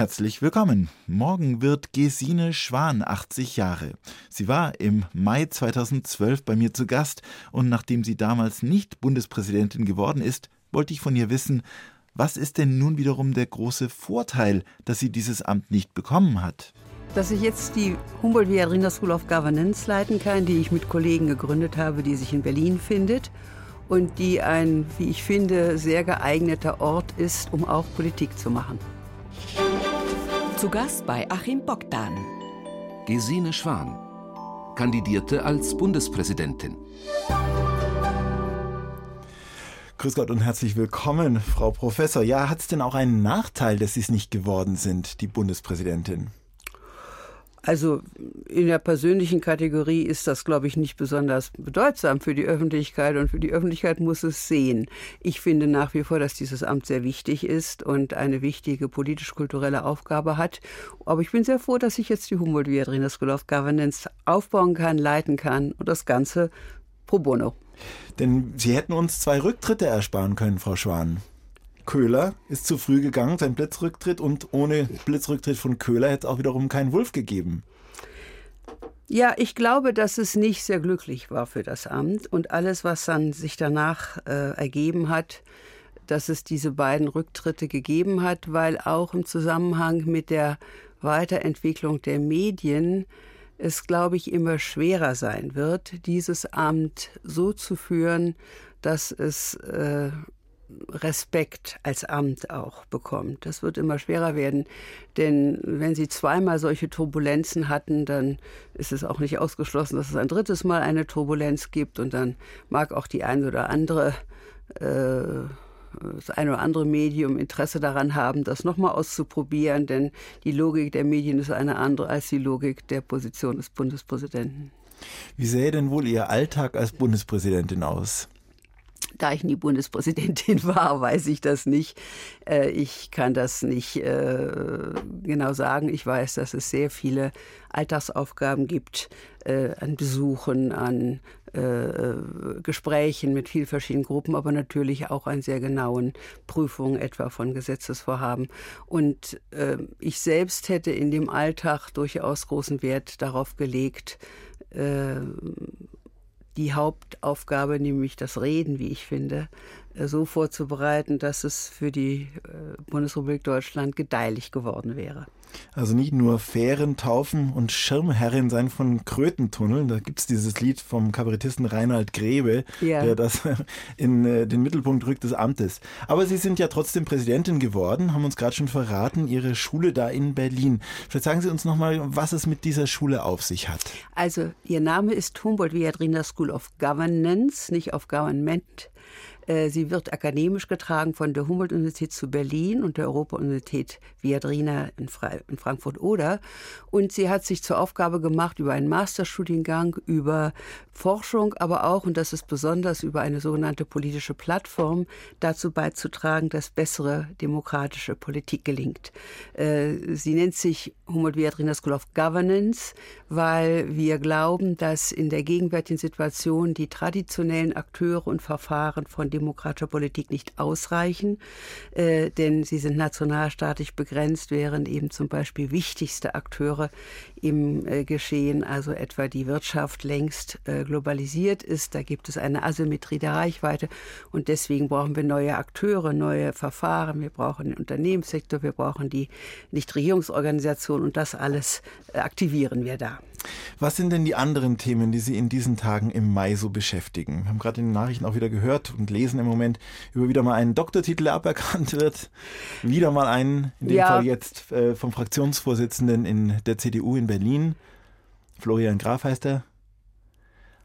Herzlich willkommen. Morgen wird Gesine Schwan 80 Jahre. Sie war im Mai 2012 bei mir zu Gast und nachdem sie damals nicht Bundespräsidentin geworden ist, wollte ich von ihr wissen, was ist denn nun wiederum der große Vorteil, dass sie dieses Amt nicht bekommen hat? Dass ich jetzt die Humboldt-Viadrina School of Governance leiten kann, die ich mit Kollegen gegründet habe, die sich in Berlin findet und die ein, wie ich finde, sehr geeigneter Ort ist, um auch Politik zu machen. Zu Gast bei Achim Bogdan. Gesine Schwan kandidierte als Bundespräsidentin. Grüß Gott und herzlich willkommen, Frau Professor. Ja, hat es denn auch einen Nachteil, dass Sie es nicht geworden sind, die Bundespräsidentin? Also in der persönlichen Kategorie ist das, glaube ich, nicht besonders bedeutsam für die Öffentlichkeit und für die Öffentlichkeit muss es sehen. Ich finde nach wie vor, dass dieses Amt sehr wichtig ist und eine wichtige politisch-kulturelle Aufgabe hat. Aber ich bin sehr froh, dass ich jetzt die Humboldt-Viadrina School of Governance aufbauen kann, leiten kann und das Ganze pro bono. Denn Sie hätten uns zwei Rücktritte ersparen können, Frau Schwan. Köhler ist zu früh gegangen, sein Blitzrücktritt und ohne Blitzrücktritt von Köhler hätte es auch wiederum keinen Wulf gegeben. Ja, ich glaube, dass es nicht sehr glücklich war für das Amt und alles, was dann sich danach äh, ergeben hat, dass es diese beiden Rücktritte gegeben hat, weil auch im Zusammenhang mit der Weiterentwicklung der Medien es, glaube ich, immer schwerer sein wird, dieses Amt so zu führen, dass es äh, Respekt als Amt auch bekommt. Das wird immer schwerer werden, denn wenn Sie zweimal solche Turbulenzen hatten, dann ist es auch nicht ausgeschlossen, dass es ein drittes Mal eine Turbulenz gibt und dann mag auch die eine oder andere äh, das eine oder andere Medium Interesse daran haben, das nochmal auszuprobieren, denn die Logik der Medien ist eine andere als die Logik der Position des Bundespräsidenten. Wie sähe denn wohl Ihr Alltag als Bundespräsidentin aus? Da ich nie Bundespräsidentin war, weiß ich das nicht. Äh, ich kann das nicht äh, genau sagen. Ich weiß, dass es sehr viele Alltagsaufgaben gibt äh, an Besuchen, an Gesprächen mit vielen verschiedenen Gruppen, aber natürlich auch an sehr genauen Prüfungen etwa von Gesetzesvorhaben. Und ich selbst hätte in dem Alltag durchaus großen Wert darauf gelegt, die Hauptaufgabe, nämlich das Reden, wie ich finde, so vorzubereiten, dass es für die äh, Bundesrepublik Deutschland gedeihlich geworden wäre. Also nicht nur Fähren taufen und Schirmherrin sein von Krötentunneln. Da gibt es dieses Lied vom Kabarettisten Reinhard Grebe, ja. der das in äh, den Mittelpunkt rückt des Amtes. Aber Sie sind ja trotzdem Präsidentin geworden, haben uns gerade schon verraten, Ihre Schule da in Berlin. Vielleicht sagen Sie uns nochmal, was es mit dieser Schule auf sich hat. Also, Ihr Name ist Humboldt Viadrina School of Governance, nicht of Government. Äh, sie wird akademisch getragen von der Humboldt-Universität zu Berlin und der Europa-Universität Viadrina in, in Frankfurt-Oder. Und sie hat sich zur Aufgabe gemacht, über einen Masterstudiengang, über Forschung, aber auch, und das ist besonders, über eine sogenannte politische Plattform dazu beizutragen, dass bessere demokratische Politik gelingt. Äh, sie nennt sich Humboldt-Viadrina School of Governance, weil wir glauben, dass in der gegenwärtigen Situation die traditionellen Akteure und Verfahren von Demokratie demokratischer Politik nicht ausreichen, äh, denn sie sind nationalstaatlich begrenzt, während eben zum Beispiel wichtigste Akteure im äh, Geschehen, also etwa die Wirtschaft längst äh, globalisiert ist. Da gibt es eine Asymmetrie der Reichweite und deswegen brauchen wir neue Akteure, neue Verfahren. Wir brauchen den Unternehmenssektor, wir brauchen die Nichtregierungsorganisationen und das alles äh, aktivieren wir da. Was sind denn die anderen Themen, die Sie in diesen Tagen im Mai so beschäftigen? Wir haben gerade in den Nachrichten auch wieder gehört und lesen im Moment, über wieder mal einen Doktortitel aberkannt wird. Wieder mal einen, in dem ja. Fall jetzt äh, vom Fraktionsvorsitzenden in der CDU in Berlin. Florian Graf heißt er.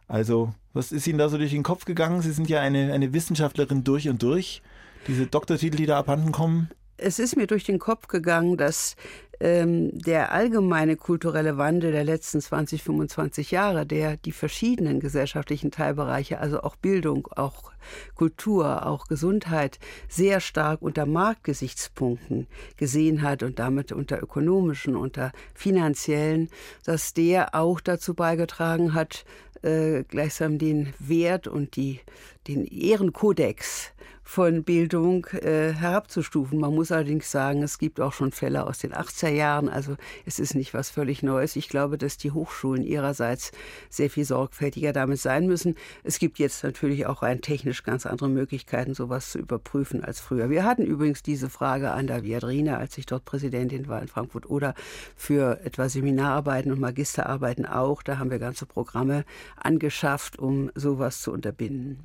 Also, was ist Ihnen da so durch den Kopf gegangen? Sie sind ja eine, eine Wissenschaftlerin durch und durch. Diese Doktortitel, die da abhanden kommen es ist mir durch den Kopf gegangen, dass der allgemeine kulturelle Wandel der letzten 20, 25 Jahre, der die verschiedenen gesellschaftlichen Teilbereiche, also auch Bildung, auch Kultur, auch Gesundheit, sehr stark unter Marktgesichtspunkten gesehen hat und damit unter ökonomischen, unter finanziellen, dass der auch dazu beigetragen hat, äh, gleichsam den Wert und die, den Ehrenkodex von Bildung äh, herabzustufen. Man muss allerdings sagen, es gibt auch schon Fälle aus den 80er Jahren, also es ist nicht was völlig Neues. Ich glaube, dass die Hochschulen ihrerseits sehr viel sorgfältiger damit sein müssen. Es gibt jetzt natürlich auch rein technisch ganz andere Möglichkeiten, sowas zu überprüfen als früher. Wir hatten übrigens diese Frage an der Viadrina, als ich dort Präsidentin war in Frankfurt oder für etwa Seminararbeiten und Magisterarbeiten auch. Da haben wir ganze Programme angeschafft, um sowas zu unterbinden.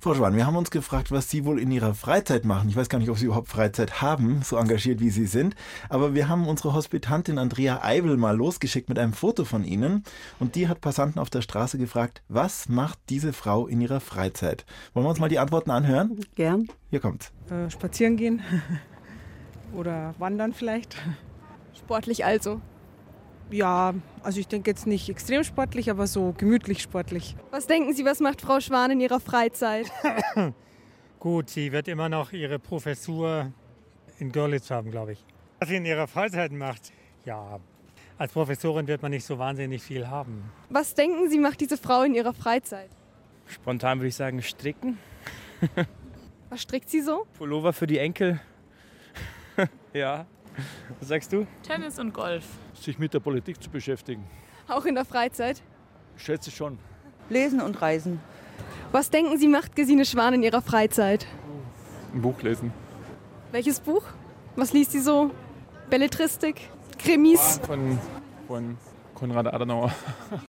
Frau Schwan, wir haben uns gefragt, was Sie wohl in Ihrer Freizeit machen. Ich weiß gar nicht, ob Sie überhaupt Freizeit haben, so engagiert wie Sie sind. Aber wir haben unsere Hospitantin Andrea Eibel mal losgeschickt mit einem Foto von Ihnen. Und die hat Passanten auf der Straße gefragt, was macht diese Frau in ihrer Freizeit? Wollen wir uns mal die Antworten anhören? Gern. Hier kommt's. Äh, spazieren gehen oder wandern vielleicht. Sportlich also. Ja, also ich denke jetzt nicht extrem sportlich, aber so gemütlich sportlich. Was denken Sie, was macht Frau Schwan in ihrer Freizeit? Gut, sie wird immer noch ihre Professur in Görlitz haben, glaube ich. Was sie in ihrer Freizeit macht, ja, als Professorin wird man nicht so wahnsinnig viel haben. Was denken Sie, macht diese Frau in ihrer Freizeit? Spontan würde ich sagen, stricken. Was strickt sie so? Pullover für die Enkel. ja. Was sagst du? Tennis und Golf. Sich mit der Politik zu beschäftigen. Auch in der Freizeit? Ich schätze schon. Lesen und reisen. Was denken Sie, macht Gesine Schwan in ihrer Freizeit? Ein Buch lesen. Welches Buch? Was liest sie so? Belletristik? Krimis? Von, von Konrad Adenauer.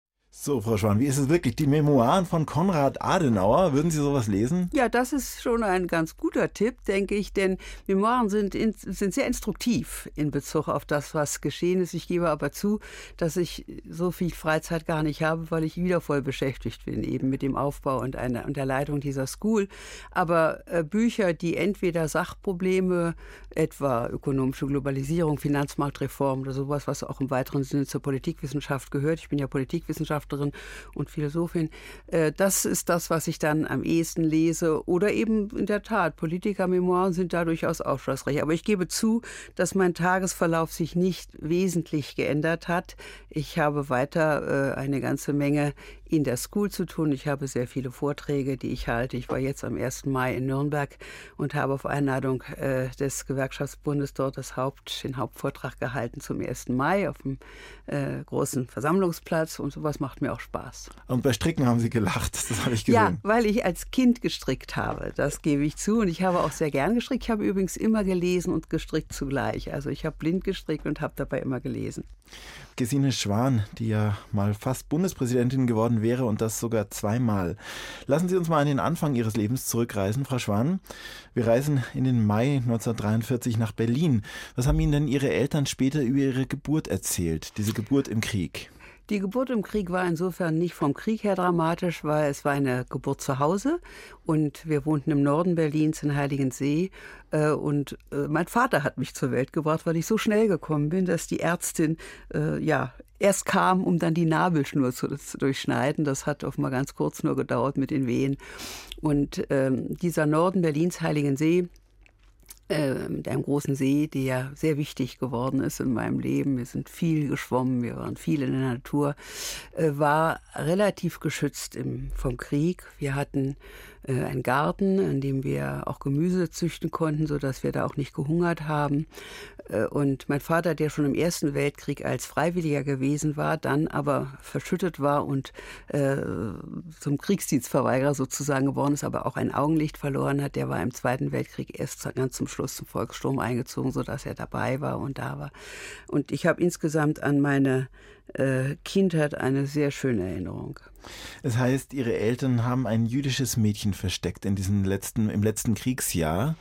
So, Frau Schwan, wie ist es wirklich? Die Memoiren von Konrad Adenauer, würden Sie sowas lesen? Ja, das ist schon ein ganz guter Tipp, denke ich, denn Memoiren sind, in, sind sehr instruktiv in Bezug auf das, was geschehen ist. Ich gebe aber zu, dass ich so viel Freizeit gar nicht habe, weil ich wieder voll beschäftigt bin, eben mit dem Aufbau und, einer, und der Leitung dieser School. Aber äh, Bücher, die entweder Sachprobleme, etwa ökonomische Globalisierung, Finanzmarktreform oder sowas, was auch im weiteren Sinne zur Politikwissenschaft gehört. Ich bin ja Politikwissenschaftlerin Wissenschaftlerin und Philosophin. Äh, das ist das, was ich dann am ehesten lese. Oder eben in der Tat, Politikermemoiren sind da durchaus aufschlussreich. Aber ich gebe zu, dass mein Tagesverlauf sich nicht wesentlich geändert hat. Ich habe weiter äh, eine ganze Menge in der School zu tun. Ich habe sehr viele Vorträge, die ich halte. Ich war jetzt am 1. Mai in Nürnberg und habe auf Einladung äh, des Gewerkschaftsbundes dort das Haupt, den Hauptvortrag gehalten zum 1. Mai auf dem äh, großen Versammlungsplatz und sowas macht mir auch Spaß. Und bei Stricken haben Sie gelacht, das habe ich gesehen. Ja, weil ich als Kind gestrickt habe, das gebe ich zu. Und ich habe auch sehr gern gestrickt. Ich habe übrigens immer gelesen und gestrickt zugleich. Also ich habe blind gestrickt und habe dabei immer gelesen. Gesine Schwan, die ja mal fast Bundespräsidentin geworden wäre und das sogar zweimal. Lassen Sie uns mal an den Anfang Ihres Lebens zurückreisen, Frau Schwan. Wir reisen in den Mai 1943 nach Berlin. Was haben Ihnen denn Ihre Eltern später über Ihre Geburt erzählt, diese Geburt im Krieg? Die Geburt im Krieg war insofern nicht vom Krieg her dramatisch, weil es war eine Geburt zu Hause und wir wohnten im Norden Berlins in Heiligensee äh, und äh, mein Vater hat mich zur Welt gebracht, weil ich so schnell gekommen bin, dass die Ärztin äh, ja erst kam, um dann die Nabelschnur zu, zu, durchschneiden. Das hat offenbar ganz kurz nur gedauert mit den Wehen. Und ähm, dieser Norden Berlins Heiligensee äh, mit einem großen See, der sehr wichtig geworden ist in meinem Leben. Wir sind viel geschwommen, wir waren viel in der Natur, äh, war relativ geschützt im, vom Krieg. Wir hatten äh, einen Garten, in dem wir auch Gemüse züchten konnten, sodass wir da auch nicht gehungert haben. Äh, und mein Vater, der schon im Ersten Weltkrieg als Freiwilliger gewesen war, dann aber verschüttet war und äh, zum Kriegsdienstverweigerer sozusagen geworden ist, aber auch ein Augenlicht verloren hat, der war im Zweiten Weltkrieg erst ganz zum Schluss zum Volkssturm eingezogen, sodass er dabei war und da war. Und ich habe insgesamt an meine Kindheit eine sehr schöne Erinnerung. Es heißt, Ihre Eltern haben ein jüdisches Mädchen versteckt in diesem letzten, im letzten Kriegsjahr.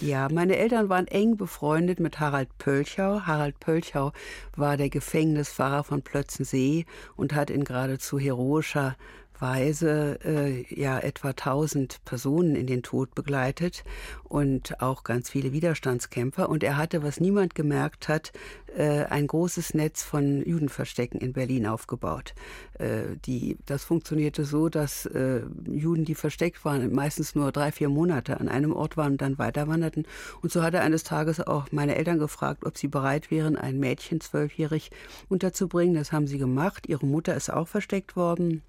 Ja, meine Eltern waren eng befreundet mit Harald Pölchau. Harald Pölchau war der Gefängnispfarrer von Plötzensee und hat in geradezu heroischer Weise äh, ja etwa 1000 Personen in den Tod begleitet und auch ganz viele Widerstandskämpfer. Und er hatte, was niemand gemerkt hat, äh, ein großes Netz von Judenverstecken in Berlin aufgebaut. Äh, die, das funktionierte so, dass äh, Juden, die versteckt waren, meistens nur drei, vier Monate an einem Ort waren und dann weiterwanderten. Und so hat er eines Tages auch meine Eltern gefragt, ob sie bereit wären, ein Mädchen zwölfjährig unterzubringen. Das haben sie gemacht. Ihre Mutter ist auch versteckt worden.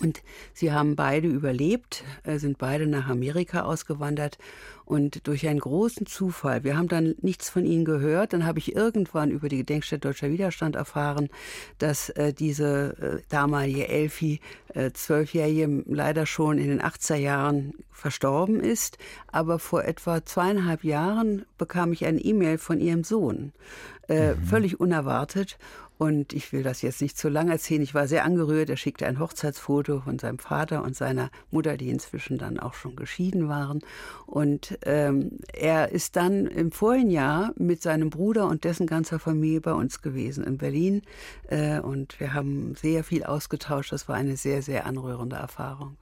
Und sie haben beide überlebt, äh, sind beide nach Amerika ausgewandert und durch einen großen Zufall, wir haben dann nichts von ihnen gehört, dann habe ich irgendwann über die Gedenkstätte Deutscher Widerstand erfahren, dass äh, diese äh, damalige Elfi, äh, zwölfjährige, leider schon in den 80er Jahren verstorben ist. Aber vor etwa zweieinhalb Jahren bekam ich eine E-Mail von ihrem Sohn, äh, mhm. völlig unerwartet. Und ich will das jetzt nicht zu lang erzählen. Ich war sehr angerührt. Er schickte ein Hochzeitsfoto von seinem Vater und seiner Mutter, die inzwischen dann auch schon geschieden waren. Und ähm, er ist dann im vorigen Jahr mit seinem Bruder und dessen ganzer Familie bei uns gewesen in Berlin. Äh, und wir haben sehr viel ausgetauscht. Das war eine sehr, sehr anrührende Erfahrung.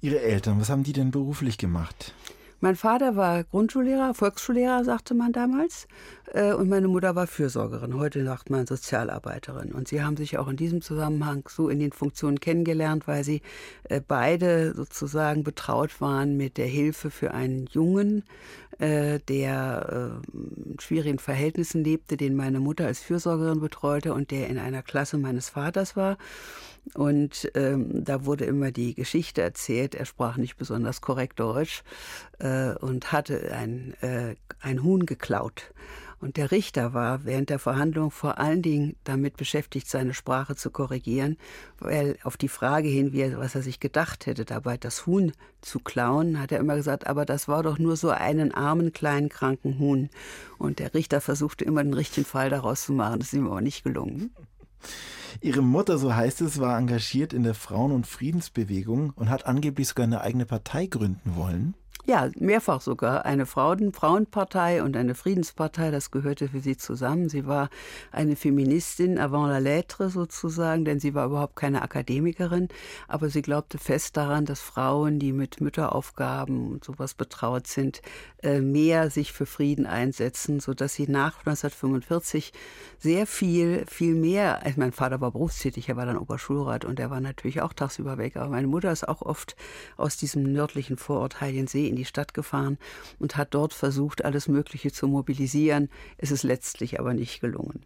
Ihre Eltern, was haben die denn beruflich gemacht? Mein Vater war Grundschullehrer, Volksschullehrer, sagte man damals. Äh, und meine Mutter war Fürsorgerin. Heute sagt man Sozialarbeiterin. Und sie haben sich auch in diesem Zusammenhang so in den Funktionen kennengelernt, weil sie äh, beide sozusagen betraut waren mit der Hilfe für einen Jungen, äh, der in schwierigen Verhältnissen lebte, den meine Mutter als Fürsorgerin betreute und der in einer Klasse meines Vaters war. Und ähm, da wurde immer die Geschichte erzählt, er sprach nicht besonders korrekt Deutsch äh, und hatte ein, äh, ein Huhn geklaut. Und der Richter war während der Verhandlung vor allen Dingen damit beschäftigt, seine Sprache zu korrigieren, weil auf die Frage hin, wie er, was er sich gedacht hätte, dabei das Huhn zu klauen, hat er immer gesagt, aber das war doch nur so einen armen, kleinen, kranken Huhn. Und der Richter versuchte immer den richtigen Fall daraus zu machen. Das ist ihm aber nicht gelungen. Ihre Mutter, so heißt es, war engagiert in der Frauen- und Friedensbewegung und hat angeblich sogar eine eigene Partei gründen wollen. Ja, mehrfach sogar. Eine Frauen Frauenpartei und eine Friedenspartei, das gehörte für sie zusammen. Sie war eine Feministin avant la lettre sozusagen, denn sie war überhaupt keine Akademikerin, aber sie glaubte fest daran, dass Frauen, die mit Mütteraufgaben und sowas betraut sind, äh, mehr sich für Frieden einsetzen, sodass sie nach 1945 sehr viel, viel mehr, also mein Vater war berufstätig, er war dann Oberschulrat und er war natürlich auch tagsüber weg, aber meine Mutter ist auch oft aus diesem nördlichen Vorort Heiligensee in die Stadt gefahren und hat dort versucht, alles Mögliche zu mobilisieren. Es ist letztlich aber nicht gelungen.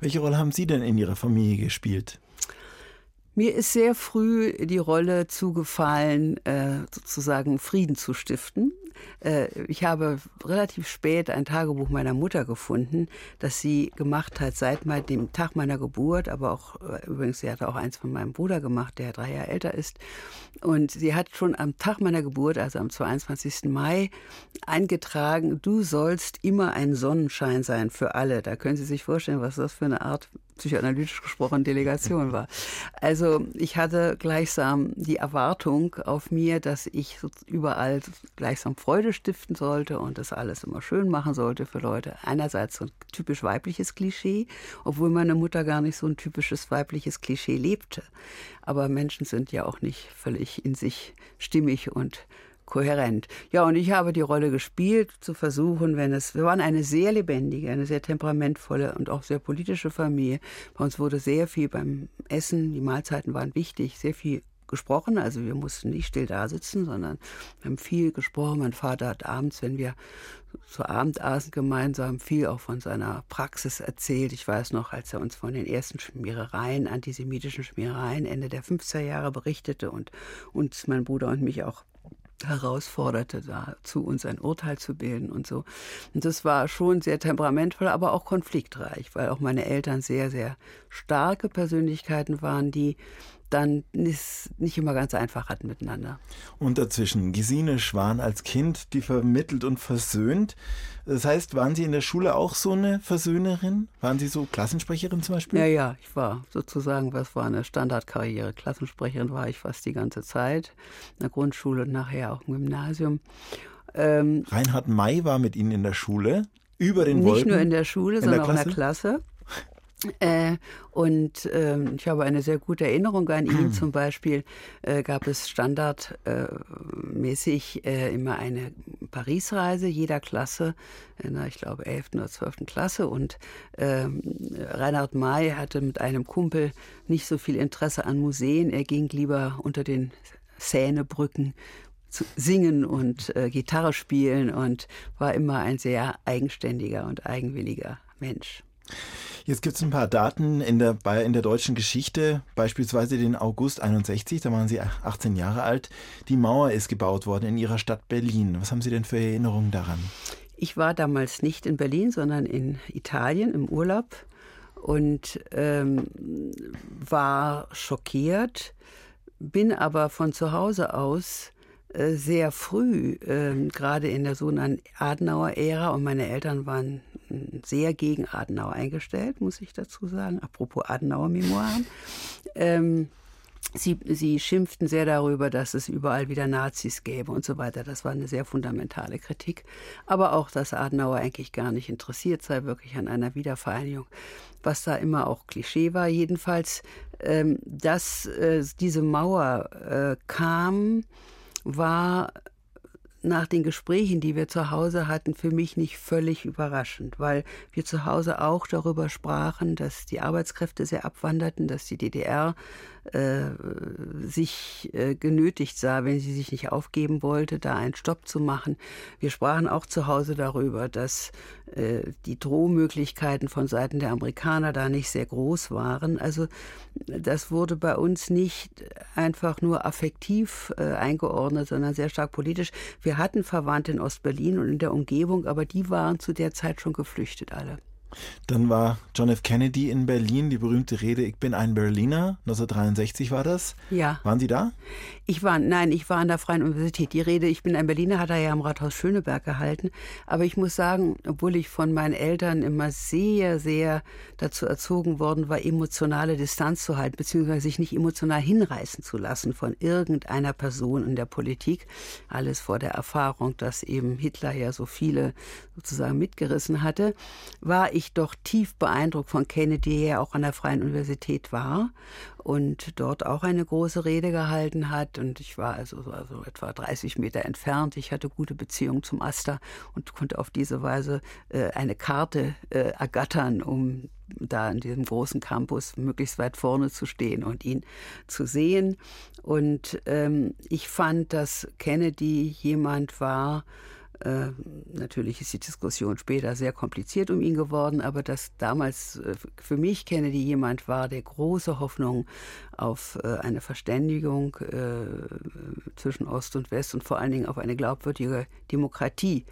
Welche Rolle haben Sie denn in Ihrer Familie gespielt? Mir ist sehr früh die Rolle zugefallen, äh, sozusagen Frieden zu stiften. Äh, ich habe relativ spät ein Tagebuch meiner Mutter gefunden, das sie gemacht hat seit dem Tag meiner Geburt, aber auch äh, übrigens, sie hatte auch eins von meinem Bruder gemacht, der drei Jahre älter ist. Und sie hat schon am Tag meiner Geburt, also am 22. Mai, eingetragen, du sollst immer ein Sonnenschein sein für alle. Da können Sie sich vorstellen, was das für eine Art psychoanalytisch gesprochen Delegation war. Also ich hatte gleichsam die Erwartung auf mir, dass ich überall gleichsam Freude stiften sollte und das alles immer schön machen sollte für Leute. Einerseits so ein typisch weibliches Klischee, obwohl meine Mutter gar nicht so ein typisches weibliches Klischee lebte. Aber Menschen sind ja auch nicht völlig in sich stimmig und kohärent. Ja, und ich habe die Rolle gespielt, zu versuchen, wenn es, wir waren eine sehr lebendige, eine sehr temperamentvolle und auch sehr politische Familie. Bei uns wurde sehr viel beim Essen, die Mahlzeiten waren wichtig, sehr viel gesprochen. Also wir mussten nicht still da sitzen, sondern wir haben viel gesprochen. Mein Vater hat abends, wenn wir zu Abend aßen gemeinsam, viel auch von seiner Praxis erzählt. Ich weiß noch, als er uns von den ersten Schmierereien, antisemitischen Schmierereien Ende der 50er Jahre berichtete und uns, mein Bruder und mich auch herausforderte dazu, uns ein Urteil zu bilden und so. Und das war schon sehr temperamentvoll, aber auch konfliktreich, weil auch meine Eltern sehr, sehr starke Persönlichkeiten waren, die dann nicht immer ganz einfach hatten miteinander. Und dazwischen Gesine Schwan als Kind, die vermittelt und versöhnt. Das heißt, waren Sie in der Schule auch so eine Versöhnerin? Waren Sie so Klassensprecherin zum Beispiel? Ja, ja, ich war sozusagen, was war eine Standardkarriere. Klassensprecherin war ich fast die ganze Zeit, in der Grundschule und nachher auch im Gymnasium. Ähm, Reinhard May war mit Ihnen in der Schule? Über den Nicht Wolken? nur in der Schule, in sondern auch in der Klasse. Äh, und äh, ich habe eine sehr gute Erinnerung an ihn. Zum Beispiel äh, gab es standardmäßig äh, immer eine Paris-Reise jeder Klasse, in der, ich glaube, 11. oder 12. Klasse. Und ähm, Reinhard May hatte mit einem Kumpel nicht so viel Interesse an Museen. Er ging lieber unter den Seinebrücken zu singen und äh, Gitarre spielen und war immer ein sehr eigenständiger und eigenwilliger Mensch. Jetzt gibt es ein paar Daten in der, in der deutschen Geschichte, beispielsweise den August 61, da waren Sie 18 Jahre alt. Die Mauer ist gebaut worden in Ihrer Stadt Berlin. Was haben Sie denn für Erinnerungen daran? Ich war damals nicht in Berlin, sondern in Italien im Urlaub und ähm, war schockiert, bin aber von zu Hause aus sehr früh, äh, gerade in der sogenannten Adenauer-Ära, und meine Eltern waren sehr gegen Adenauer eingestellt, muss ich dazu sagen, apropos Adenauer-Memoiren. Ähm, Sie, sie schimpften sehr darüber, dass es überall wieder Nazis gäbe und so weiter. Das war eine sehr fundamentale Kritik. Aber auch, dass Adenauer eigentlich gar nicht interessiert sei, wirklich an einer Wiedervereinigung. Was da immer auch Klischee war, jedenfalls, ähm, dass äh, diese Mauer äh, kam, war nach den Gesprächen, die wir zu Hause hatten, für mich nicht völlig überraschend, weil wir zu Hause auch darüber sprachen, dass die Arbeitskräfte sehr abwanderten, dass die DDR äh, sich äh, genötigt sah, wenn sie sich nicht aufgeben wollte, da einen Stopp zu machen. Wir sprachen auch zu Hause darüber, dass äh, die Drohmöglichkeiten von Seiten der Amerikaner da nicht sehr groß waren. Also das wurde bei uns nicht einfach nur affektiv äh, eingeordnet, sondern sehr stark politisch. Wir hatten Verwandte in Ostberlin und in der Umgebung, aber die waren zu der Zeit schon geflüchtet alle. Dann war John F. Kennedy in Berlin, die berühmte Rede Ich bin ein Berliner, 1963 war das. Ja. Waren Sie da? Ich war, nein, ich war an der Freien Universität. Die Rede Ich bin ein Berliner hat er ja am Rathaus Schöneberg gehalten. Aber ich muss sagen, obwohl ich von meinen Eltern immer sehr, sehr dazu erzogen worden war, emotionale Distanz zu halten, beziehungsweise sich nicht emotional hinreißen zu lassen von irgendeiner Person in der Politik. Alles vor der Erfahrung, dass eben Hitler ja so viele sozusagen mitgerissen hatte, war ich doch tief beeindruckt von Kennedy, der auch an der Freien Universität war und dort auch eine große Rede gehalten hat. Und ich war also, also etwa 30 Meter entfernt. Ich hatte gute Beziehungen zum Aster und konnte auf diese Weise äh, eine Karte äh, ergattern, um da in diesem großen Campus möglichst weit vorne zu stehen und ihn zu sehen. Und ähm, ich fand, dass Kennedy jemand war, äh, natürlich ist die Diskussion später sehr kompliziert um ihn geworden, aber dass damals äh, für mich Kennedy jemand war, der große Hoffnung auf äh, eine Verständigung zwischen Ost und West und vor allen Dingen auf eine glaubwürdige Demokratie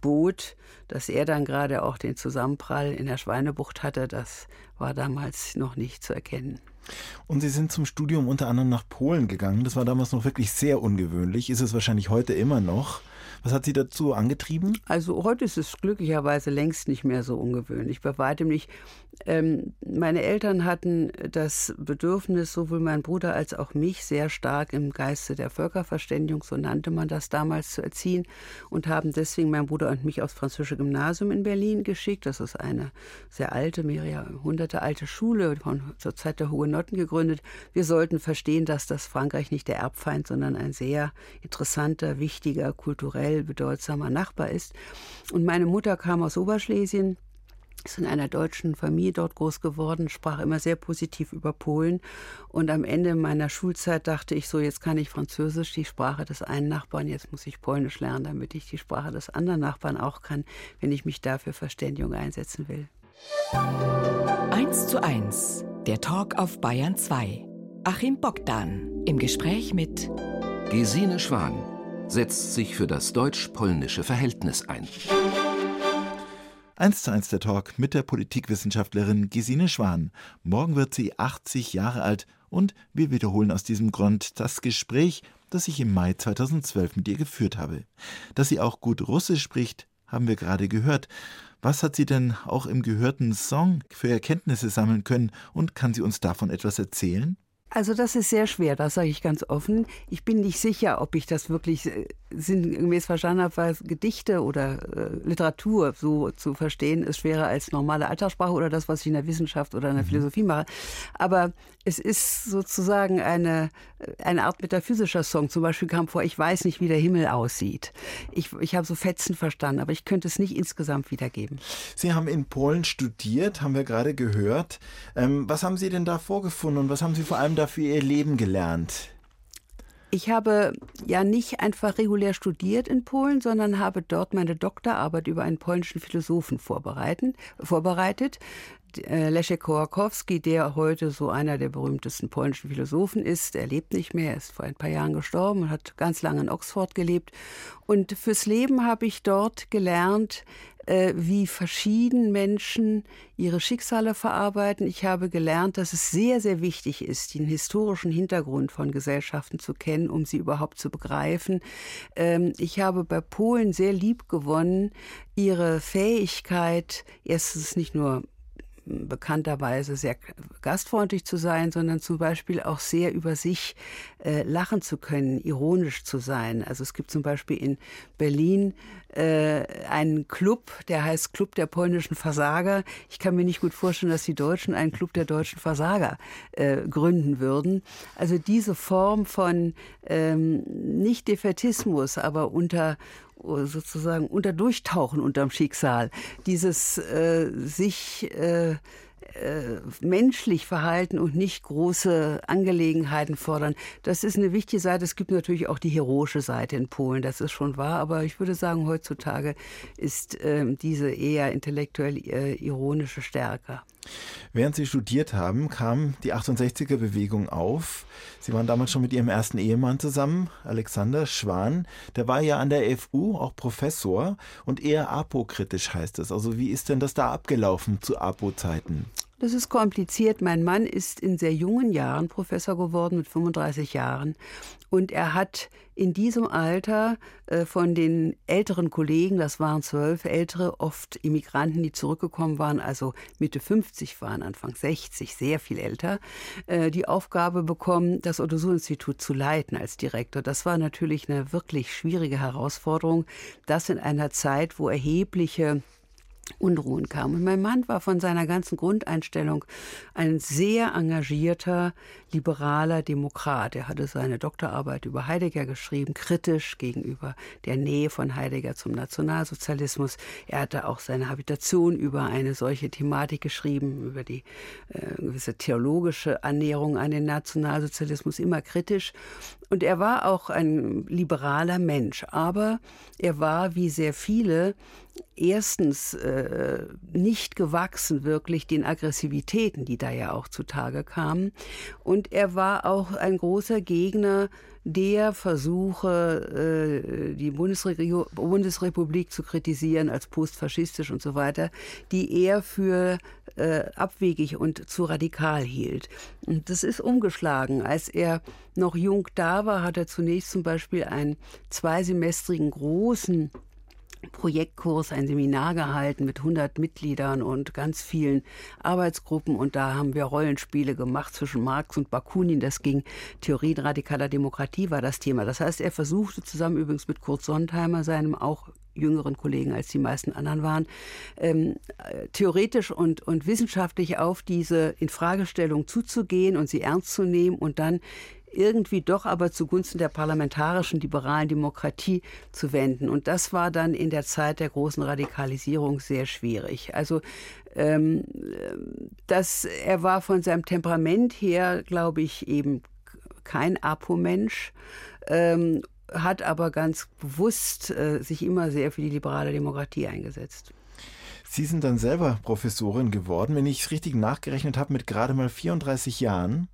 bot, dass er dann gerade auch den Zusammenprall in der Schweinebucht hatte, das war damals noch nicht zu erkennen. Und Sie sind zum Studium unter anderem nach Polen gegangen. Das war damals noch wirklich sehr ungewöhnlich. Ist es wahrscheinlich heute immer noch. Was hat Sie dazu angetrieben? Also heute ist es glücklicherweise längst nicht mehr so ungewöhnlich. Bei weitem nicht. Ähm, meine Eltern hatten das Bedürfnis, sowohl mein Bruder als auch mich, sehr stark im Geiste der Völkerverständigung, so nannte man das damals, zu erziehen und haben deswegen mein Bruder und mich aufs französische Gymnasium in Berlin geschickt. Das ist eine sehr alte, mehrere Jahrhunderte alte Schule, von zur Zeit der Hugenotten gegründet. Wir sollten verstehen, dass das Frankreich nicht der Erbfeind, sondern ein sehr interessanter, wichtiger, kulturell bedeutsamer Nachbar ist. Und meine Mutter kam aus Oberschlesien ist in einer deutschen Familie dort groß geworden, sprach immer sehr positiv über Polen. Und am Ende meiner Schulzeit dachte ich so, jetzt kann ich Französisch, die Sprache des einen Nachbarn, jetzt muss ich Polnisch lernen, damit ich die Sprache des anderen Nachbarn auch kann, wenn ich mich dafür Verständigung einsetzen will. 1 zu 1, der Talk auf Bayern 2. Achim Bogdan im Gespräch mit Gesine Schwan setzt sich für das deutsch-polnische Verhältnis ein. 1 zu 1 der Talk mit der Politikwissenschaftlerin Gesine Schwan. Morgen wird sie 80 Jahre alt und wir wiederholen aus diesem Grund das Gespräch, das ich im Mai 2012 mit ihr geführt habe. Dass sie auch gut Russisch spricht, haben wir gerade gehört. Was hat sie denn auch im gehörten Song für Erkenntnisse sammeln können und kann sie uns davon etwas erzählen? Also das ist sehr schwer, das sage ich ganz offen. Ich bin nicht sicher, ob ich das wirklich äh, sinngemäß verstanden habe, weil Gedichte oder äh, Literatur so zu verstehen ist schwerer als normale Alltagssprache oder das, was ich in der Wissenschaft oder in der mhm. Philosophie mache. Aber es ist sozusagen eine, äh, eine Art metaphysischer Song. Zum Beispiel kam vor, ich weiß nicht, wie der Himmel aussieht. Ich, ich habe so Fetzen verstanden, aber ich könnte es nicht insgesamt wiedergeben. Sie haben in Polen studiert, haben wir gerade gehört. Ähm, was haben Sie denn da vorgefunden und was haben Sie vor allem da für Ihr Leben gelernt? Ich habe ja nicht einfach regulär studiert in Polen, sondern habe dort meine Doktorarbeit über einen polnischen Philosophen vorbereitet, äh, Leszek Kołakowski, der heute so einer der berühmtesten polnischen Philosophen ist, er lebt nicht mehr, er ist vor ein paar Jahren gestorben und hat ganz lange in Oxford gelebt. Und fürs Leben habe ich dort gelernt, wie verschieden Menschen ihre Schicksale verarbeiten. Ich habe gelernt, dass es sehr, sehr wichtig ist, den historischen Hintergrund von Gesellschaften zu kennen, um sie überhaupt zu begreifen. Ähm, ich habe bei Polen sehr lieb gewonnen, ihre Fähigkeit, erstens nicht nur bekannterweise sehr gastfreundlich zu sein, sondern zum Beispiel auch sehr über sich äh, lachen zu können, ironisch zu sein. Also es gibt zum Beispiel in Berlin äh, einen Club, der heißt Club der polnischen Versager. Ich kann mir nicht gut vorstellen, dass die Deutschen einen Club der deutschen Versager äh, gründen würden. Also diese Form von ähm, nicht Defetismus, aber unter sozusagen unter Durchtauchen unterm Schicksal, dieses äh, sich äh, äh, menschlich verhalten und nicht große Angelegenheiten fordern. Das ist eine wichtige Seite. Es gibt natürlich auch die heroische Seite in Polen, das ist schon wahr. Aber ich würde sagen, heutzutage ist äh, diese eher intellektuell äh, ironische stärker. Während Sie studiert haben, kam die 68er-Bewegung auf. Sie waren damals schon mit Ihrem ersten Ehemann zusammen, Alexander Schwan. Der war ja an der FU auch Professor und eher apokritisch heißt es. Also wie ist denn das da abgelaufen zu Apo-Zeiten? Das ist kompliziert. Mein Mann ist in sehr jungen Jahren Professor geworden, mit 35 Jahren. Und er hat in diesem Alter äh, von den älteren Kollegen, das waren zwölf ältere, oft Immigranten, die zurückgekommen waren, also Mitte 50 waren, Anfang 60, sehr viel älter, äh, die Aufgabe bekommen, das Otto-Suhr-Institut zu leiten als Direktor. Das war natürlich eine wirklich schwierige Herausforderung. Das in einer Zeit, wo erhebliche Unruhen kam. Und mein Mann war von seiner ganzen Grundeinstellung ein sehr engagierter, liberaler Demokrat. Er hatte seine Doktorarbeit über Heidegger geschrieben, kritisch gegenüber der Nähe von Heidegger zum Nationalsozialismus. Er hatte auch seine Habitation über eine solche Thematik geschrieben, über die äh, gewisse theologische Annäherung an den Nationalsozialismus, immer kritisch. Und er war auch ein liberaler Mensch, aber er war, wie sehr viele, erstens äh, nicht gewachsen wirklich den Aggressivitäten, die da ja auch zutage kamen. Und er war auch ein großer Gegner der Versuche, äh, die Bundesrepublik zu kritisieren als postfaschistisch und so weiter, die er für äh, abwegig und zu radikal hielt. Und das ist umgeschlagen. Als er noch jung da war, hat er zunächst zum Beispiel einen zweisemestrigen großen Projektkurs, ein Seminar gehalten mit 100 Mitgliedern und ganz vielen Arbeitsgruppen. Und da haben wir Rollenspiele gemacht zwischen Marx und Bakunin. Das ging Theorien radikaler Demokratie war das Thema. Das heißt, er versuchte zusammen übrigens mit Kurt Sontheimer, seinem auch jüngeren Kollegen als die meisten anderen waren, ähm, theoretisch und, und wissenschaftlich auf diese Infragestellung zuzugehen und sie ernst zu nehmen und dann irgendwie doch aber zugunsten der parlamentarischen liberalen Demokratie zu wenden. Und das war dann in der Zeit der großen Radikalisierung sehr schwierig. Also ähm, das, er war von seinem Temperament her, glaube ich, eben kein Apo-Mensch. Ähm, hat aber ganz bewusst äh, sich immer sehr für die liberale Demokratie eingesetzt. Sie sind dann selber Professorin geworden, wenn ich es richtig nachgerechnet habe, mit gerade mal 34 Jahren.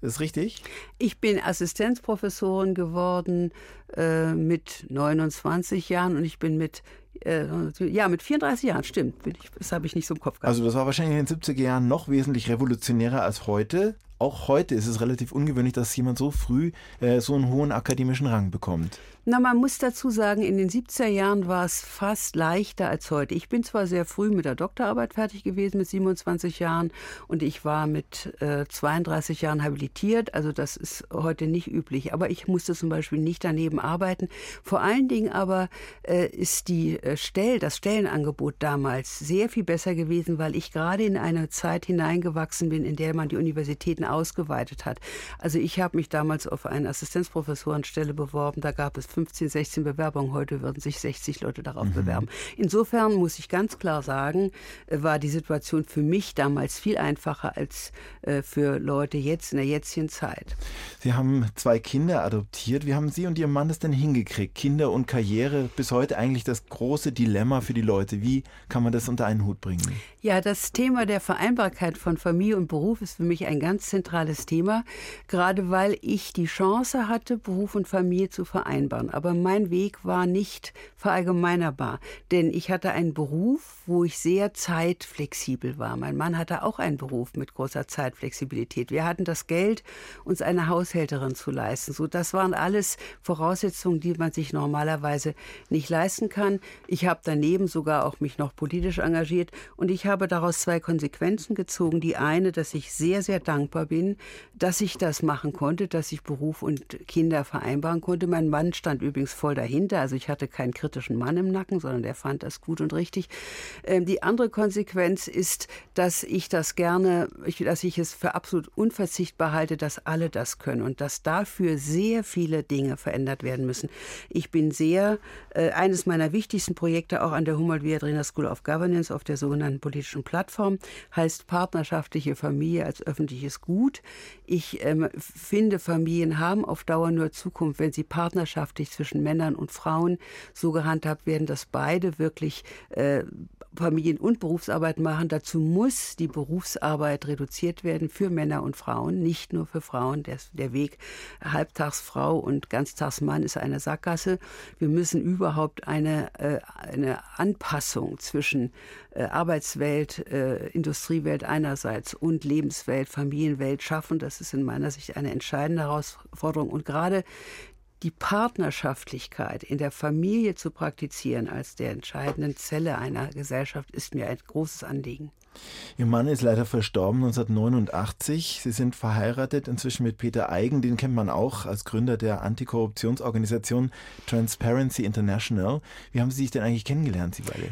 Ist richtig? Ich bin Assistenzprofessorin geworden äh, mit 29 Jahren und ich bin mit äh, ja, mit 34 Jahren, stimmt. Das habe ich nicht so im Kopf gehabt. Also das war wahrscheinlich in den 70er Jahren noch wesentlich revolutionärer als heute. Auch heute ist es relativ ungewöhnlich, dass jemand so früh äh, so einen hohen akademischen Rang bekommt. Na, man muss dazu sagen, in den 70er Jahren war es fast leichter als heute. Ich bin zwar sehr früh mit der Doktorarbeit fertig gewesen, mit 27 Jahren, und ich war mit äh, 32 Jahren habilitiert. Also das ist heute nicht üblich. Aber ich musste zum Beispiel nicht daneben arbeiten. Vor allen Dingen aber äh, ist die äh, Stell, das Stellenangebot damals sehr viel besser gewesen, weil ich gerade in eine Zeit hineingewachsen bin, in der man die Universitäten ausgeweitet hat. Also ich habe mich damals auf eine Assistenzprofessorenstelle beworben. Da gab es 15, 16 Bewerbungen. Heute würden sich 60 Leute darauf mhm. bewerben. Insofern muss ich ganz klar sagen, äh, war die Situation für mich damals viel einfacher als äh, für Leute jetzt in der jetzigen Zeit. Sie haben zwei Kinder adoptiert. Wie haben Sie und Ihr Mann das denn hingekriegt? Kinder und Karriere bis heute eigentlich das große Dilemma für die Leute. Wie kann man das unter einen Hut bringen? Ja, das Thema der Vereinbarkeit von Familie und Beruf ist für mich ein ganz zentrales Thema, gerade weil ich die Chance hatte, Beruf und Familie zu vereinbaren. Aber mein Weg war nicht verallgemeinerbar, denn ich hatte einen Beruf, wo ich sehr zeitflexibel war. Mein Mann hatte auch einen Beruf mit großer Zeitflexibilität. Wir hatten das Geld, uns eine Haushälterin zu leisten. So, das waren alles Voraussetzungen, die man sich normalerweise nicht leisten kann. Ich habe daneben sogar auch mich noch politisch engagiert und ich habe daraus zwei Konsequenzen gezogen. Die eine, dass ich sehr, sehr dankbar bin, dass ich das machen konnte, dass ich Beruf und Kinder vereinbaren konnte. Mein Mann stand übrigens voll dahinter. Also ich hatte keinen kritischen Mann im Nacken, sondern der fand das gut und richtig. Ähm, die andere Konsequenz ist, dass ich das gerne, dass ich es für absolut unverzichtbar halte, dass alle das können und dass dafür sehr viele Dinge verändert werden müssen. Ich bin sehr, äh, eines meiner wichtigsten Projekte auch an der Humboldt-Viadrina School of Governance auf der sogenannten politischen politischen Plattform, heißt partnerschaftliche Familie als öffentliches Gut. Ich ähm, finde, Familien haben auf Dauer nur Zukunft, wenn sie partnerschaftlich zwischen Männern und Frauen so gehandhabt werden, dass beide wirklich äh, Familien- und Berufsarbeit machen. Dazu muss die Berufsarbeit reduziert werden für Männer und Frauen, nicht nur für Frauen. Der, der Weg Halbtagsfrau und Ganztagsmann ist eine Sackgasse. Wir müssen überhaupt eine, äh, eine Anpassung zwischen äh, Arbeitswelt, äh, Industriewelt einerseits und Lebenswelt, Familienwelt schaffen. Das ist in meiner Sicht eine entscheidende Herausforderung. Und gerade die Partnerschaftlichkeit in der Familie zu praktizieren als der entscheidenden Zelle einer Gesellschaft ist mir ein großes Anliegen. Ihr Mann ist leider verstorben 1989. Sie sind verheiratet inzwischen mit Peter Eigen, den kennt man auch als Gründer der Antikorruptionsorganisation Transparency International. Wie haben Sie sich denn eigentlich kennengelernt, Sie beide?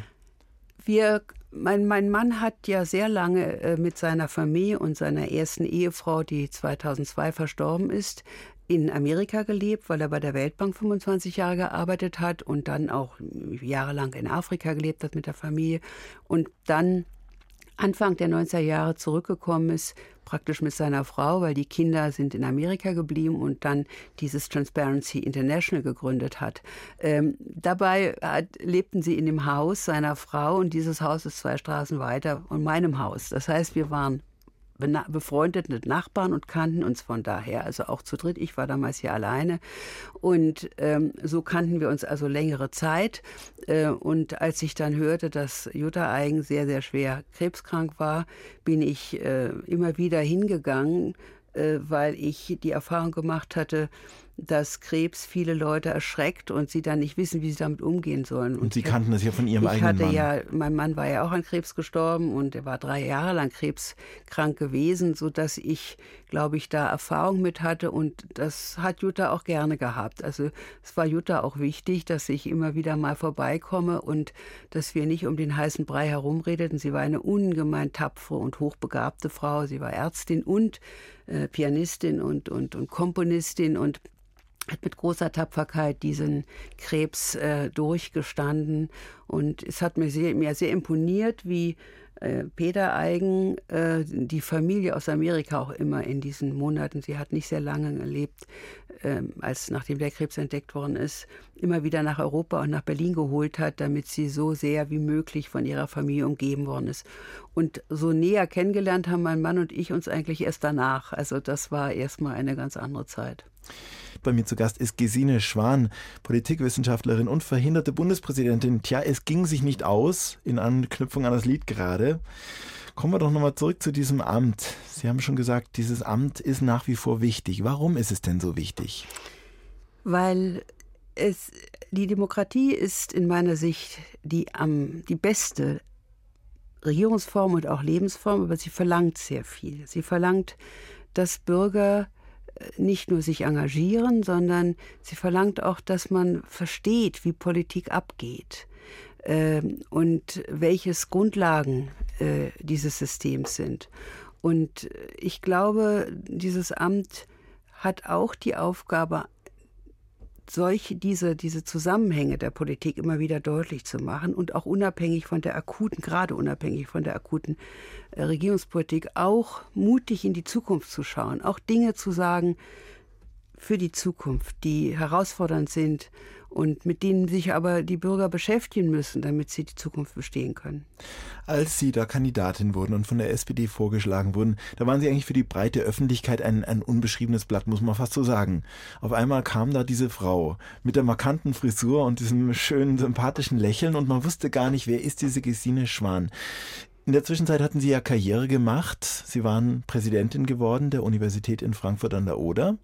Wir, mein, mein Mann hat ja sehr lange äh, mit seiner Familie und seiner ersten Ehefrau, die 2002 verstorben ist, in Amerika gelebt, weil er bei der Weltbank 25 Jahre gearbeitet hat und dann auch jahrelang in Afrika gelebt hat mit der Familie und dann Anfang der 90er Jahre zurückgekommen ist, praktisch mit seiner Frau, weil die Kinder sind in Amerika geblieben und dann dieses Transparency International gegründet hat. Ähm, dabei hat, lebten sie in dem Haus seiner Frau und dieses Haus ist zwei Straßen weiter von meinem Haus. Das heißt, wir waren befreundete Nachbarn und kannten uns von daher, also auch zu dritt. Ich war damals hier alleine und ähm, so kannten wir uns also längere Zeit. Äh, und als ich dann hörte, dass Jutta Eigen sehr, sehr schwer krebskrank war, bin ich äh, immer wieder hingegangen, äh, weil ich die Erfahrung gemacht hatte, dass Krebs viele Leute erschreckt und sie dann nicht wissen, wie sie damit umgehen sollen. Und, und Sie kannten das ja von Ihrem eigenen Mann. Ich hatte ja, mein Mann war ja auch an Krebs gestorben und er war drei Jahre lang krebskrank gewesen, so dass ich, glaube ich, da Erfahrung mit hatte und das hat Jutta auch gerne gehabt. Also es war Jutta auch wichtig, dass ich immer wieder mal vorbeikomme und dass wir nicht um den heißen Brei herumredeten. Sie war eine ungemein tapfere und hochbegabte Frau. Sie war Ärztin und äh, Pianistin und, und, und Komponistin und hat mit großer Tapferkeit diesen Krebs äh, durchgestanden. Und es hat mir sehr, mir sehr imponiert, wie äh, Peter Eigen äh, die Familie aus Amerika auch immer in diesen Monaten, sie hat nicht sehr lange gelebt, äh, als nachdem der Krebs entdeckt worden ist, immer wieder nach Europa und nach Berlin geholt hat, damit sie so sehr wie möglich von ihrer Familie umgeben worden ist. Und so näher kennengelernt haben mein Mann und ich uns eigentlich erst danach. Also das war erstmal eine ganz andere Zeit. Bei mir zu Gast ist Gesine Schwan, Politikwissenschaftlerin und verhinderte Bundespräsidentin. Tja, es ging sich nicht aus, in Anknüpfung an das Lied gerade. Kommen wir doch nochmal zurück zu diesem Amt. Sie haben schon gesagt, dieses Amt ist nach wie vor wichtig. Warum ist es denn so wichtig? Weil es, die Demokratie ist in meiner Sicht die, um, die beste Regierungsform und auch Lebensform, aber sie verlangt sehr viel. Sie verlangt, dass Bürger nicht nur sich engagieren, sondern sie verlangt auch, dass man versteht, wie Politik abgeht äh, und welches Grundlagen äh, dieses Systems sind. Und ich glaube, dieses Amt hat auch die Aufgabe, solche, diese, diese Zusammenhänge der Politik immer wieder deutlich zu machen und auch unabhängig von der akuten, gerade unabhängig von der akuten äh, Regierungspolitik, auch mutig in die Zukunft zu schauen, auch Dinge zu sagen, für die Zukunft, die herausfordernd sind und mit denen sich aber die Bürger beschäftigen müssen, damit sie die Zukunft bestehen können. Als Sie da Kandidatin wurden und von der SPD vorgeschlagen wurden, da waren Sie eigentlich für die breite Öffentlichkeit ein, ein unbeschriebenes Blatt, muss man fast so sagen. Auf einmal kam da diese Frau mit der markanten Frisur und diesem schönen, sympathischen Lächeln und man wusste gar nicht, wer ist diese Gesine Schwan. In der Zwischenzeit hatten Sie ja Karriere gemacht. Sie waren Präsidentin geworden der Universität in Frankfurt an der Oder.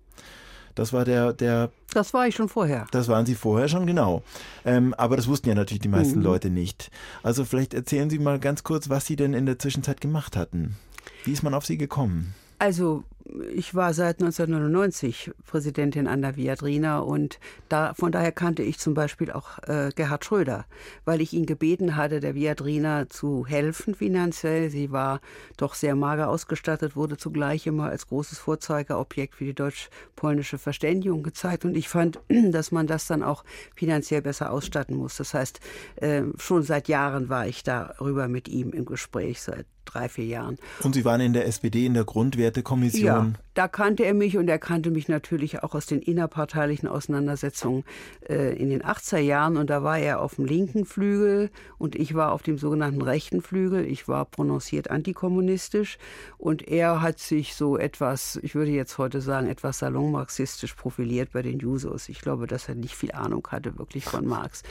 Das war der, der. Das war ich schon vorher. Das waren Sie vorher schon, genau. Ähm, aber das wussten ja natürlich die meisten mhm. Leute nicht. Also vielleicht erzählen Sie mal ganz kurz, was Sie denn in der Zwischenzeit gemacht hatten. Wie ist man auf Sie gekommen? Also ich war seit 1999 Präsidentin an der Viadrina und da, von daher kannte ich zum Beispiel auch äh, Gerhard Schröder, weil ich ihn gebeten hatte, der Viadrina zu helfen finanziell. Sie war doch sehr mager ausgestattet, wurde zugleich immer als großes Vorzeigeobjekt für die deutsch-polnische Verständigung gezeigt und ich fand, dass man das dann auch finanziell besser ausstatten muss. Das heißt, äh, schon seit Jahren war ich darüber mit ihm im Gespräch, seit drei, vier Jahren. Und Sie waren in der SPD in der Grundwertekommission? Ja, da kannte er mich und er kannte mich natürlich auch aus den innerparteilichen Auseinandersetzungen äh, in den 80er Jahren. Und da war er auf dem linken Flügel und ich war auf dem sogenannten rechten Flügel. Ich war prononciert antikommunistisch und er hat sich so etwas, ich würde jetzt heute sagen, etwas salonmarxistisch profiliert bei den Jusos. Ich glaube, dass er nicht viel Ahnung hatte wirklich von Marx.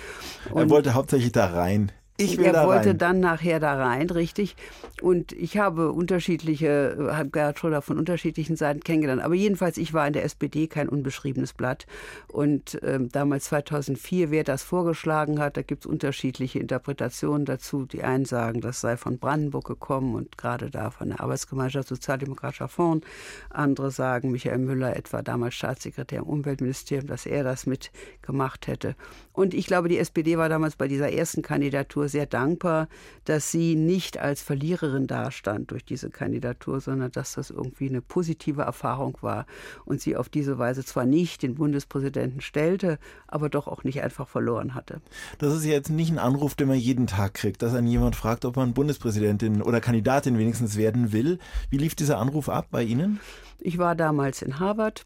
Und er wollte hauptsächlich da rein. Ich will er da wollte rein. dann nachher da rein, richtig. Und ich habe unterschiedliche, habe Gerhard Schröder von unterschiedlichen Seiten kennengelernt. Aber jedenfalls, ich war in der SPD kein unbeschriebenes Blatt. Und ähm, damals 2004, wer das vorgeschlagen hat, da gibt es unterschiedliche Interpretationen dazu. Die einen sagen, das sei von Brandenburg gekommen und gerade da von der Arbeitsgemeinschaft Sozialdemokratischer Fonds. Andere sagen, Michael Müller, etwa damals Staatssekretär im Umweltministerium, dass er das mitgemacht hätte. Und ich glaube, die SPD war damals bei dieser ersten Kandidatur sehr dankbar, dass sie nicht als Verliererin dastand durch diese Kandidatur, sondern dass das irgendwie eine positive Erfahrung war und sie auf diese Weise zwar nicht den Bundespräsidenten stellte, aber doch auch nicht einfach verloren hatte. Das ist jetzt nicht ein Anruf, den man jeden Tag kriegt, dass einen jemand fragt, ob man Bundespräsidentin oder Kandidatin wenigstens werden will. Wie lief dieser Anruf ab bei Ihnen? Ich war damals in Harvard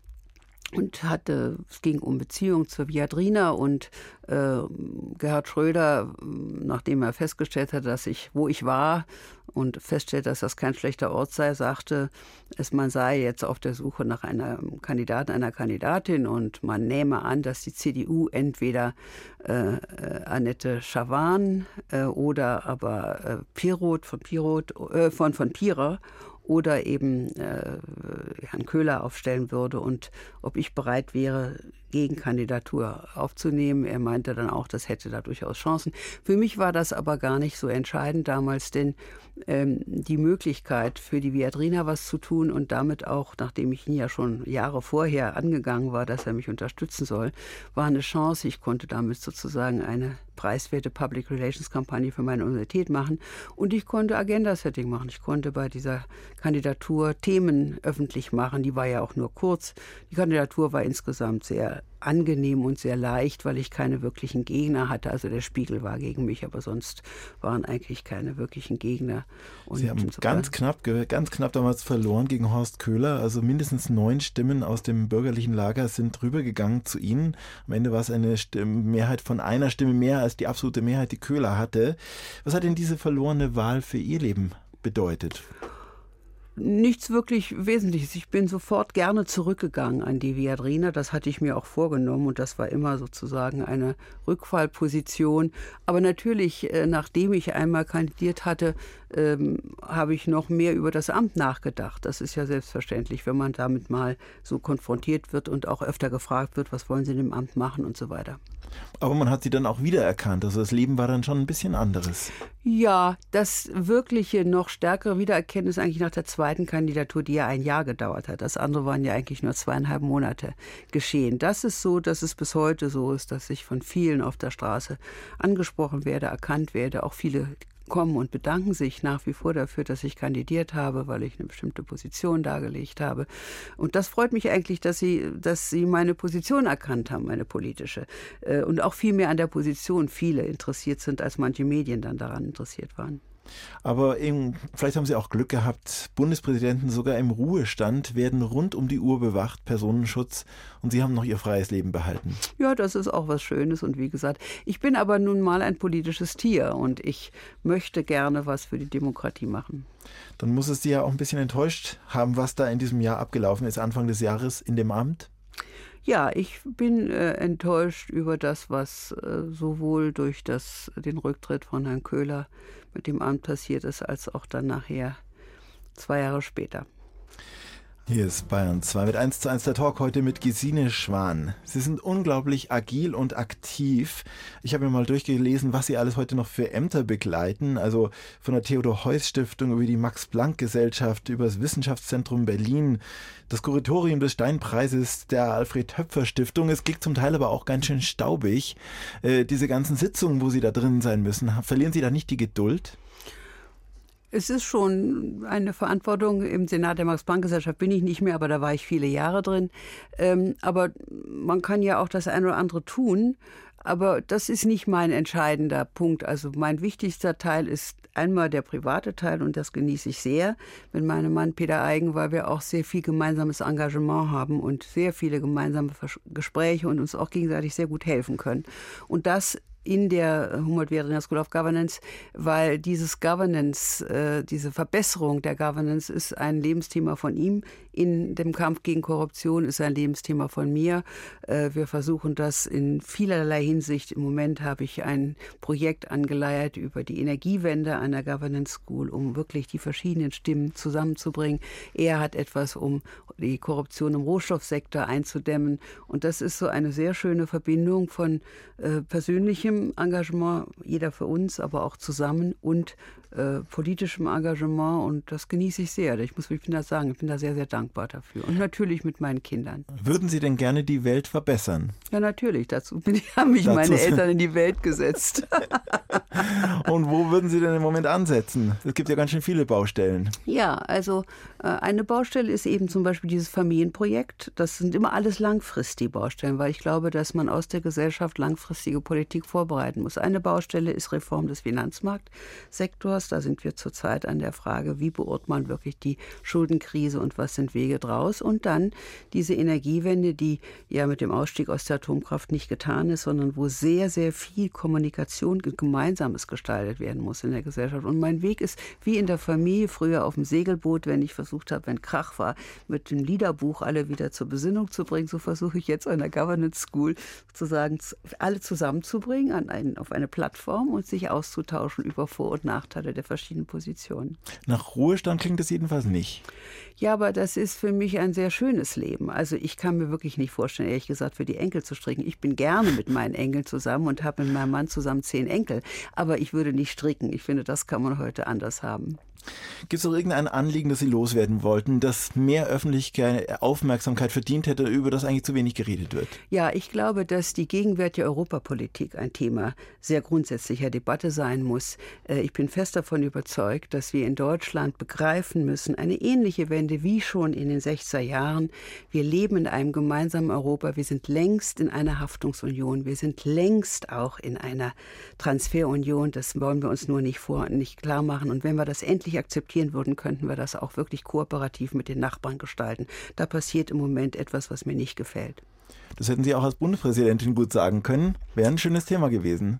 und hatte, es ging um Beziehung zur Viadrina und äh, Gerhard Schröder, nachdem er festgestellt hat, dass ich, wo ich war und feststellte, dass das kein schlechter Ort sei, sagte es, man sei jetzt auf der Suche nach einem Kandidaten, einer Kandidatin und man nehme an, dass die CDU entweder äh, äh, Annette Schawan äh, oder aber äh, Pirot von Pirot, äh, von, von Pira oder eben äh, Herrn Köhler aufstellen würde und ob ich bereit wäre, Gegenkandidatur aufzunehmen. Er meinte dann auch, das hätte da durchaus Chancen. Für mich war das aber gar nicht so entscheidend damals, denn ähm, die Möglichkeit für die Viadrina was zu tun und damit auch, nachdem ich ihn ja schon Jahre vorher angegangen war, dass er mich unterstützen soll, war eine Chance. Ich konnte damit sozusagen eine preiswerte Public Relations Kampagne für meine Universität machen und ich konnte Agenda-Setting machen. Ich konnte bei dieser Kandidatur Themen öffentlich machen. Die war ja auch nur kurz. Die Kandidatur war insgesamt sehr angenehm und sehr leicht, weil ich keine wirklichen Gegner hatte. Also der Spiegel war gegen mich, aber sonst waren eigentlich keine wirklichen Gegner. Und Sie haben ganz knapp, ganz knapp damals verloren gegen Horst Köhler. Also mindestens neun Stimmen aus dem bürgerlichen Lager sind rübergegangen zu Ihnen. Am Ende war es eine Stimme, Mehrheit von einer Stimme mehr als die absolute Mehrheit, die Köhler hatte. Was hat denn diese verlorene Wahl für Ihr Leben bedeutet? Nichts wirklich Wesentliches. Ich bin sofort gerne zurückgegangen an die Viadrina. Das hatte ich mir auch vorgenommen und das war immer sozusagen eine Rückfallposition. Aber natürlich, äh, nachdem ich einmal kandidiert hatte, ähm, habe ich noch mehr über das Amt nachgedacht. Das ist ja selbstverständlich, wenn man damit mal so konfrontiert wird und auch öfter gefragt wird, was wollen Sie in dem Amt machen und so weiter. Aber man hat sie dann auch wiedererkannt. Also das Leben war dann schon ein bisschen anderes. Ja, das wirkliche noch stärkere Wiedererkennen ist eigentlich nach der zweiten Kandidatur, die ja ein Jahr gedauert hat. Das andere waren ja eigentlich nur zweieinhalb Monate geschehen. Das ist so, dass es bis heute so ist, dass ich von vielen auf der Straße angesprochen werde, erkannt werde. Auch viele kommen und bedanken sich nach wie vor dafür, dass ich kandidiert habe, weil ich eine bestimmte Position dargelegt habe. Und das freut mich eigentlich, dass Sie, dass Sie meine Position erkannt haben, meine politische. Äh, und auch viel mehr an der Position viele interessiert sind, als manche Medien dann daran interessiert waren. Aber eben, vielleicht haben Sie auch Glück gehabt. Bundespräsidenten sogar im Ruhestand werden rund um die Uhr bewacht, Personenschutz, und Sie haben noch Ihr freies Leben behalten. Ja, das ist auch was Schönes. Und wie gesagt, ich bin aber nun mal ein politisches Tier und ich möchte gerne was für die Demokratie machen. Dann muss es Sie ja auch ein bisschen enttäuscht haben, was da in diesem Jahr abgelaufen ist, Anfang des Jahres in dem Amt? Ja, ich bin äh, enttäuscht über das, was äh, sowohl durch das, den Rücktritt von Herrn Köhler mit dem Amt passiert ist, als auch dann nachher zwei Jahre später. Hier ist Bayern 2 mit 1 zu 1 der Talk heute mit Gesine Schwan. Sie sind unglaublich agil und aktiv. Ich habe mir mal durchgelesen, was Sie alles heute noch für Ämter begleiten. Also von der Theodor-Heuss-Stiftung über die Max-Planck-Gesellschaft, über das Wissenschaftszentrum Berlin, das Kuratorium des Steinpreises der Alfred-Höpfer-Stiftung. Es geht zum Teil aber auch ganz schön staubig. Äh, diese ganzen Sitzungen, wo Sie da drin sein müssen, verlieren Sie da nicht die Geduld? Es ist schon eine Verantwortung. Im Senat der Max-Planck-Gesellschaft bin ich nicht mehr, aber da war ich viele Jahre drin. Ähm, aber man kann ja auch das eine oder andere tun. Aber das ist nicht mein entscheidender Punkt. Also mein wichtigster Teil ist einmal der private Teil und das genieße ich sehr mit meinem Mann Peter Eigen, weil wir auch sehr viel gemeinsames Engagement haben und sehr viele gemeinsame Gespräche und uns auch gegenseitig sehr gut helfen können. Und das in der Humboldt-Weiringer School of Governance, weil dieses Governance, äh, diese Verbesserung der Governance ist ein Lebensthema von ihm. In dem Kampf gegen Korruption ist ein Lebensthema von mir. Äh, wir versuchen das in vielerlei Hinsicht. Im Moment habe ich ein Projekt angeleiert über die Energiewende an der Governance School, um wirklich die verschiedenen Stimmen zusammenzubringen. Er hat etwas, um die Korruption im Rohstoffsektor einzudämmen. Und das ist so eine sehr schöne Verbindung von äh, persönlichem persönlichem Engagement, jeder für uns, aber auch zusammen und äh, politischem Engagement und das genieße ich sehr. Ich muss ich bin das sagen, ich bin da sehr, sehr dankbar dafür. Und natürlich mit meinen Kindern. Würden Sie denn gerne die Welt verbessern? Ja, natürlich. Dazu bin haben mich dazu meine Eltern in die Welt gesetzt. und wo würden Sie denn im Moment ansetzen? Es gibt ja ganz schön viele Baustellen. Ja, also äh, eine Baustelle ist eben zum Beispiel dieses Familienprojekt. Das sind immer alles langfristige Baustellen, weil ich glaube, dass man aus der Gesellschaft langfristige Politik vorbereiten muss. Eine Baustelle ist Reform des Finanzmarktsektors anders. Da sind wir zurzeit an der Frage, wie beurteilt man wirklich die Schuldenkrise und was sind Wege draus. Und dann diese Energiewende, die ja mit dem Ausstieg aus der Atomkraft nicht getan ist, sondern wo sehr, sehr viel Kommunikation Gemeinsames gestaltet werden muss in der Gesellschaft. Und mein Weg ist wie in der Familie früher auf dem Segelboot, wenn ich versucht habe, wenn Krach war, mit dem Liederbuch alle wieder zur Besinnung zu bringen. So versuche ich jetzt an der Governance School sozusagen alle zusammenzubringen an einen, auf eine Plattform und sich auszutauschen über Vor- und Nachteile der verschiedenen Positionen. Nach Ruhestand klingt es jedenfalls nicht. Ja, aber das ist für mich ein sehr schönes Leben. Also ich kann mir wirklich nicht vorstellen, ehrlich gesagt, für die Enkel zu stricken. Ich bin gerne mit meinen Enkeln zusammen und habe mit meinem Mann zusammen zehn Enkel. Aber ich würde nicht stricken. Ich finde, das kann man heute anders haben. Gibt es noch irgendein Anliegen, das Sie loswerden wollten, das mehr öffentliche Aufmerksamkeit verdient hätte, über das eigentlich zu wenig geredet wird? Ja, ich glaube, dass die gegenwärtige Europapolitik ein Thema sehr grundsätzlicher Debatte sein muss. Äh, ich bin fest davon überzeugt, dass wir in Deutschland begreifen müssen, eine ähnliche Wende wie schon in den 60er Jahren. Wir leben in einem gemeinsamen Europa. Wir sind längst in einer Haftungsunion. Wir sind längst auch in einer Transferunion. Das wollen wir uns nur nicht vor, nicht klar machen. Und wenn wir das endlich akzeptieren würden, könnten wir das auch wirklich kooperativ mit den Nachbarn gestalten. Da passiert im Moment etwas, was mir nicht gefällt. Das hätten Sie auch als Bundespräsidentin gut sagen können. Wäre ein schönes Thema gewesen.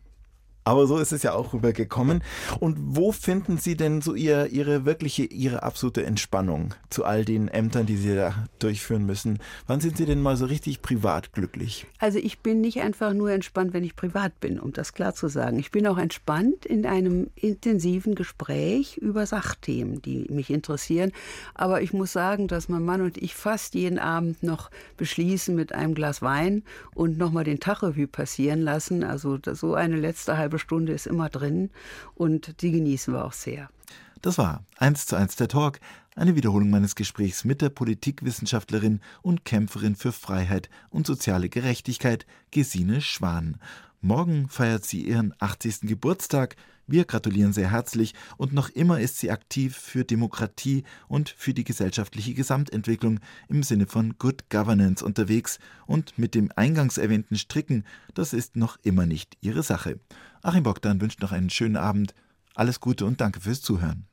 Aber so ist es ja auch rübergekommen. Und wo finden Sie denn so ihr, Ihre wirkliche, Ihre absolute Entspannung zu all den Ämtern, die Sie da durchführen müssen? Wann sind Sie denn mal so richtig privat glücklich? Also ich bin nicht einfach nur entspannt, wenn ich privat bin, um das klar zu sagen. Ich bin auch entspannt in einem intensiven Gespräch über Sachthemen, die mich interessieren. Aber ich muss sagen, dass mein Mann und ich fast jeden Abend noch beschließen mit einem Glas Wein und nochmal den Tachrevue passieren lassen. Also so eine letzte halbe halbe Stunde ist immer drin und die genießen wir auch sehr. Das war eins zu eins der Talk, eine Wiederholung meines Gesprächs mit der Politikwissenschaftlerin und Kämpferin für Freiheit und soziale Gerechtigkeit, Gesine Schwan. Morgen feiert sie ihren 80. Geburtstag. Wir gratulieren sehr herzlich und noch immer ist sie aktiv für Demokratie und für die gesellschaftliche Gesamtentwicklung im Sinne von Good Governance unterwegs und mit dem eingangs erwähnten Stricken, das ist noch immer nicht ihre Sache. Achim Bogdan wünscht noch einen schönen Abend. Alles Gute und danke fürs Zuhören.